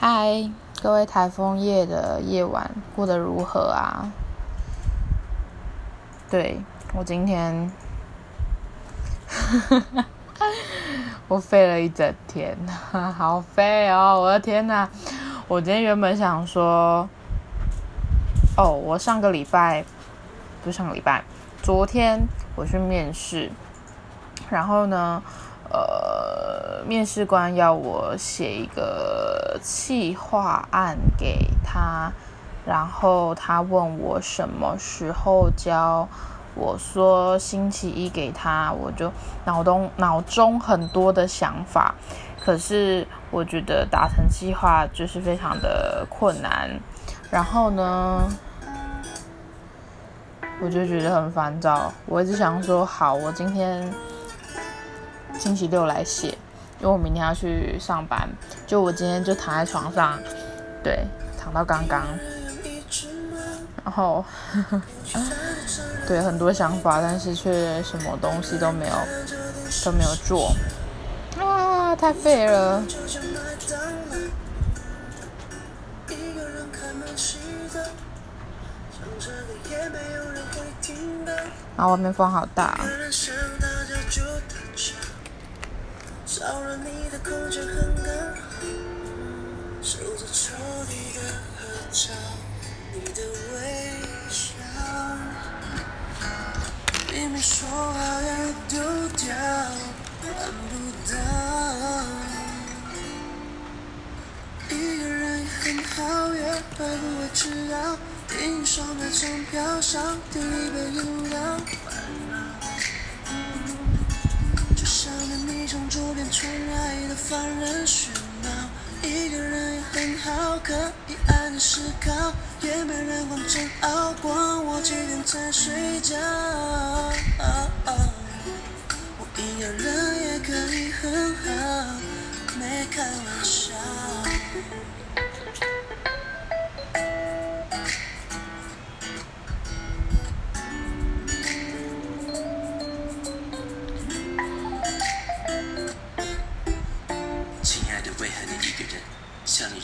嗨，各位台风夜的夜晚过得如何啊？对我今天，我飞了一整天，好飞哦！我的天呐，我今天原本想说，哦，我上个礼拜不是上个礼拜，昨天我去面试，然后呢，呃，面试官要我写一个企划案给他，然后他问我什么时候交，我说星期一给他，我就脑中脑中很多的想法，可是我觉得达成计划就是非常的困难，然后呢，我就觉得很烦躁，我一直想说好，我今天。星期六来写，因为我明天要去上班。就我今天就躺在床上，对，躺到刚刚，然后，对，很多想法，但是却什么东西都没有，都没有做。啊，太废了！然后外面风好大。少了你的空间很干，守着抽屉的合照，你的微笑。明明说好要丢掉，办不到。一个人也很好，约会不会迟到，电影少买张票，上点一杯饮料。从周边传来的烦人喧闹，一个人也很好，可以安静思考，也没人管煎熬，管我几点才睡觉。我一个人也可以很好，没开玩笑。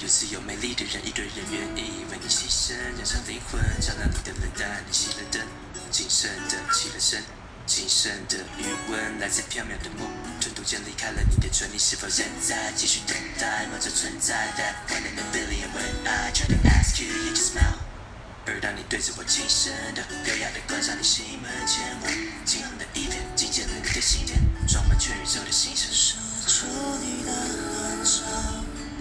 如此有魅力的人，一堆人愿意为你牺牲，燃烧灵魂，照亮你的冷淡。你熄了灯，谨慎的起了身，谨慎的余温来自缥缈的梦，吞吐间离开了你的唇，你是否仍在继续等待，忙着存在？That one in a billion when I try to ask you, you just smile。而当你对着我轻声的、优雅的关上你心门前，我惊鸿的一瞥，惊见了你的心田，装满全宇宙的星辰。守住你的合照，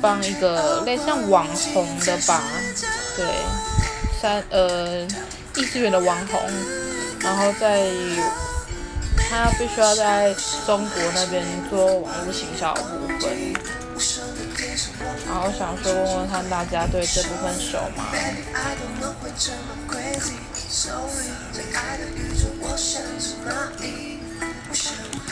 帮一个类似像网红的吧，对，三呃异次元的网红，然后在他必须要在中国那边做网络行销部分，然后想说问问看大家对这部分熟吗？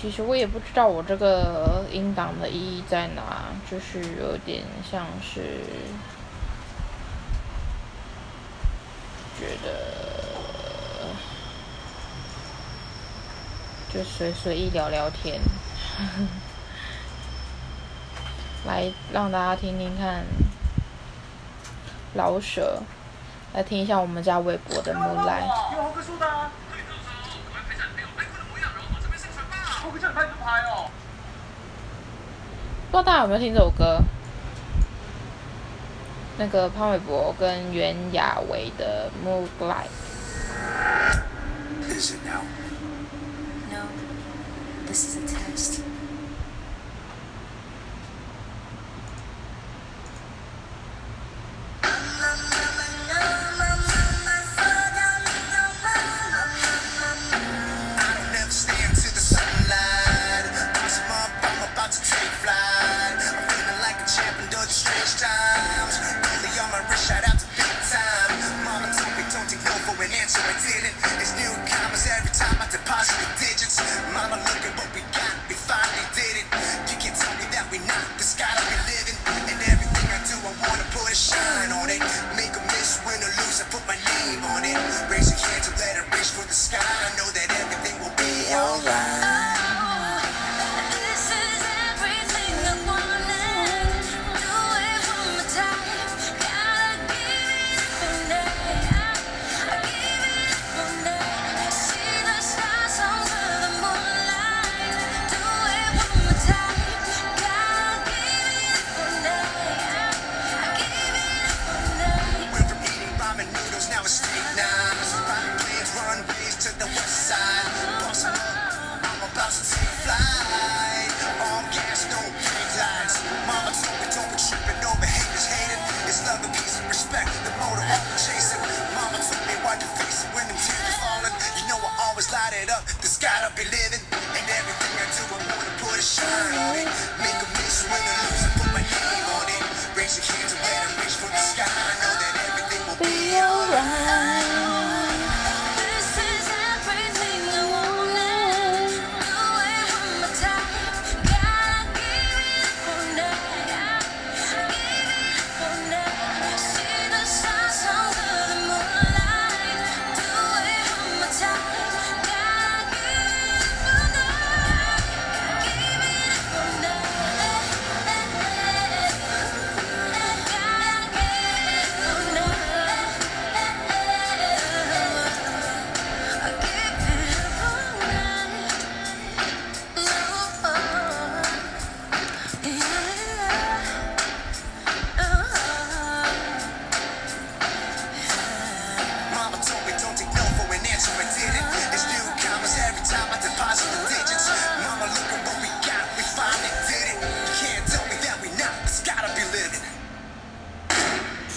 其实我也不知道我这个音档的意义在哪，就是有点像是觉得就随随意聊聊天，来让大家听听看老舍，来听一下我们家微博的木来。不想哦！不知道大家有没有听这首歌？那个潘玮柏跟袁娅维的《Moonlight》。Gotta be living.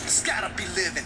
It's gotta be living.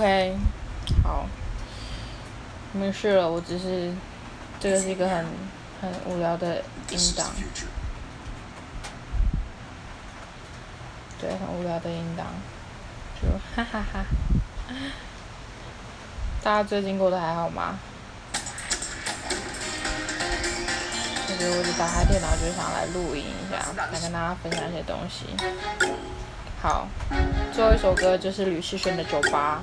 OK，好，没事了，我只是这个是一个很很无聊的音档对，很无聊的音档，就哈哈哈。大家最近过得还好吗？我觉得我就打开电脑就想来录音一下，想跟大家分享一些东西。好，最后一首歌就是吕世轩的《酒吧》，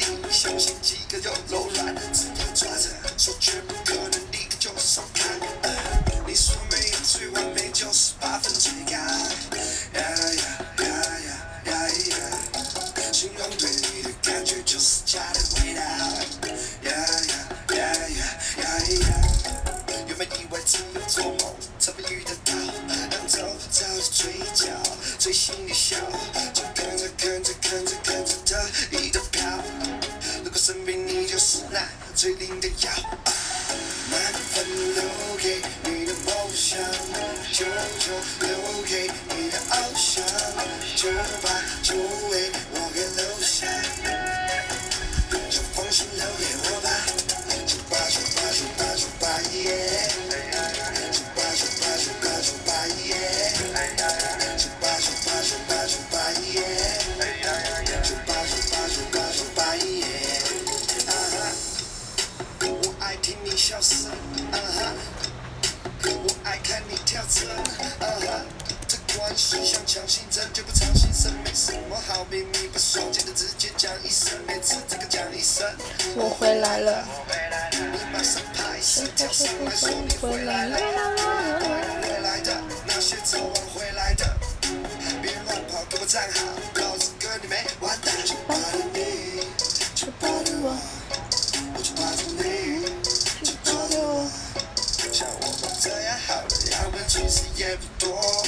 相信几个又柔软，只要抓着，说绝不可能立刻就松开。你说没有最完美，就是八分最爱。呀呀呀呀呀呀！形容对你的感觉就是家的味道。呀呀呀呀呀呀！原本以为只有做梦才会遇得到，让找不着的嘴角，最心里笑，最靓的仔秘密，直接讲一声，每次这个讲一声，我回来了。你马上拍手跳上来说你回来了，回来的那些早晚回来的，别乱跑，给我站好，老子跟你没完蛋，就怕着你，就怕着我，我就怕着你，就怕着我。像我们这样好的样本其实也不多，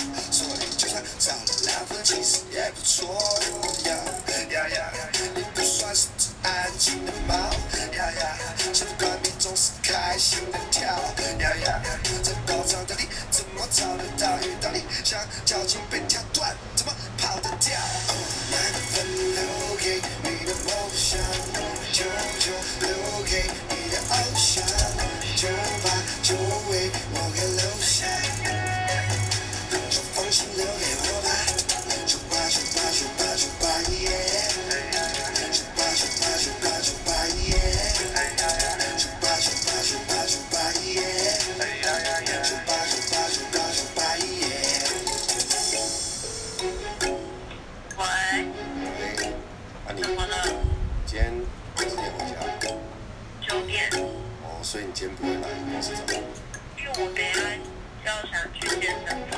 喂，喂，啊你怎么了？今天几点回家？九点，哦，所以你今天不会来公司上班？因为我等一下就要想去健身房。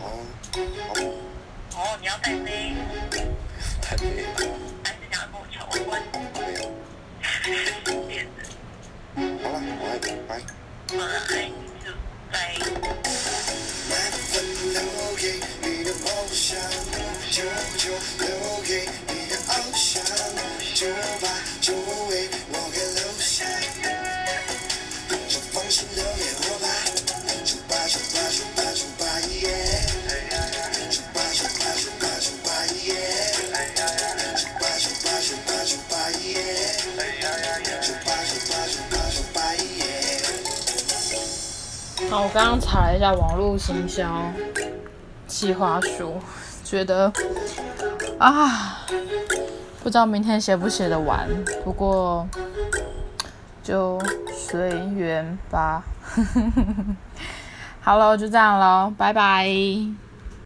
哦，好，哦，你要带妹，太累了，还是想要跟我求婚？没有。好了，我爱你，拜。晚安，就好，我刚刚查了一下网络行销计划书，觉得啊，不知道明天写不写得完，不过就随缘吧。好了，就这样喽，拜拜。